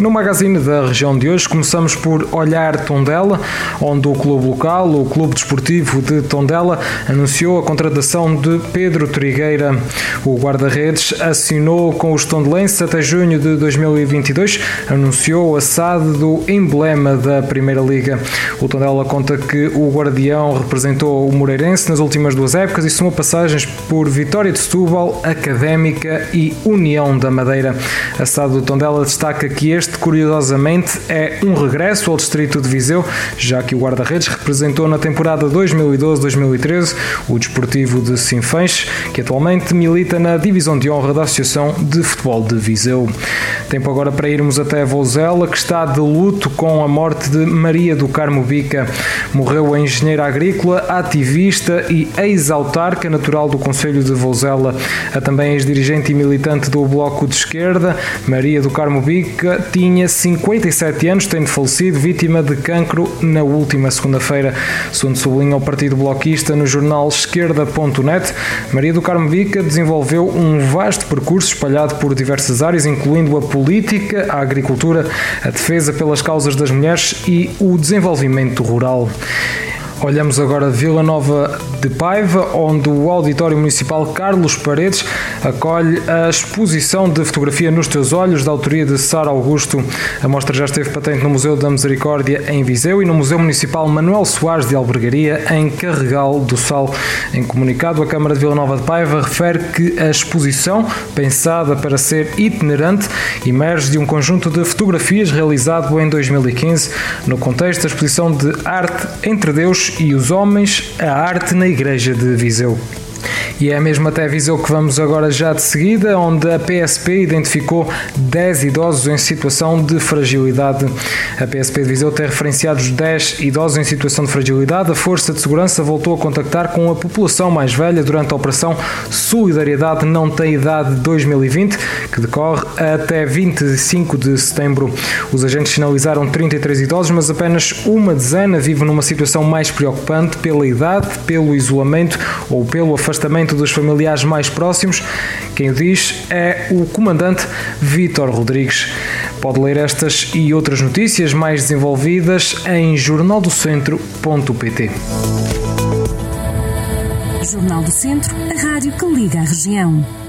No magazine da região de hoje começamos por olhar Tondela, onde o clube local, o Clube Desportivo de Tondela, anunciou a contratação de Pedro Trigueira. O guarda-redes assinou com os tondelenses até junho de 2022, anunciou a SAD do emblema da Primeira Liga. O Tondela conta que o guardião representou o Moreirense nas últimas duas épocas e somou passagens por Vitória de Setúbal, Académica e União da Madeira. A SAD do Tondela destaca que este este, curiosamente, é um regresso ao distrito de Viseu, já que o guarda-redes representou na temporada 2012-2013 o Desportivo de Sinfãs, que atualmente milita na divisão de honra da Associação de Futebol de Viseu. Tempo agora para irmos até Vouzela, que está de luto com a morte de Maria do Carmo Bica. Morreu a engenheira agrícola, ativista e ex-autarca natural do Conselho de Vouzela. A também ex-dirigente e militante do Bloco de Esquerda, Maria do Carmo Bica, tinha 57 anos, tendo falecido vítima de cancro na última segunda-feira. Segundo sublinha o Partido Bloquista no jornal esquerda.net, Maria do Carmo Bica desenvolveu um vasto percurso espalhado por diversas áreas, incluindo a política, a agricultura, a defesa pelas causas das mulheres e o desenvolvimento rural. Olhamos agora Vila Nova de Paiva, onde o Auditório Municipal Carlos Paredes acolhe a exposição de fotografia nos teus olhos, da autoria de Sara Augusto. A mostra já esteve patente no Museu da Misericórdia em Viseu e no Museu Municipal Manuel Soares de Albergaria em Carregal do Sal. Em comunicado, a Câmara de Vila Nova de Paiva refere que a exposição, pensada para ser itinerante, emerge de um conjunto de fotografias realizado em 2015 no contexto da exposição de arte entre Deus e os homens, a arte na Igreja de Viseu. E é mesmo até Viseu que vamos agora já de seguida, onde a PSP identificou 10 idosos em situação de fragilidade. A PSP de Viseu tem referenciado os 10 idosos em situação de fragilidade. A Força de Segurança voltou a contactar com a população mais velha durante a Operação Solidariedade Não Tem Idade 2020, que decorre até 25 de setembro. Os agentes sinalizaram 33 idosos, mas apenas uma dezena vive numa situação mais preocupante pela idade, pelo isolamento ou pelo afastamento dos familiares mais próximos. Quem o diz é o comandante Vítor Rodrigues. Pode ler estas e outras notícias mais desenvolvidas em jornaldocentro.pt. Jornal do Centro, a rádio que liga a região.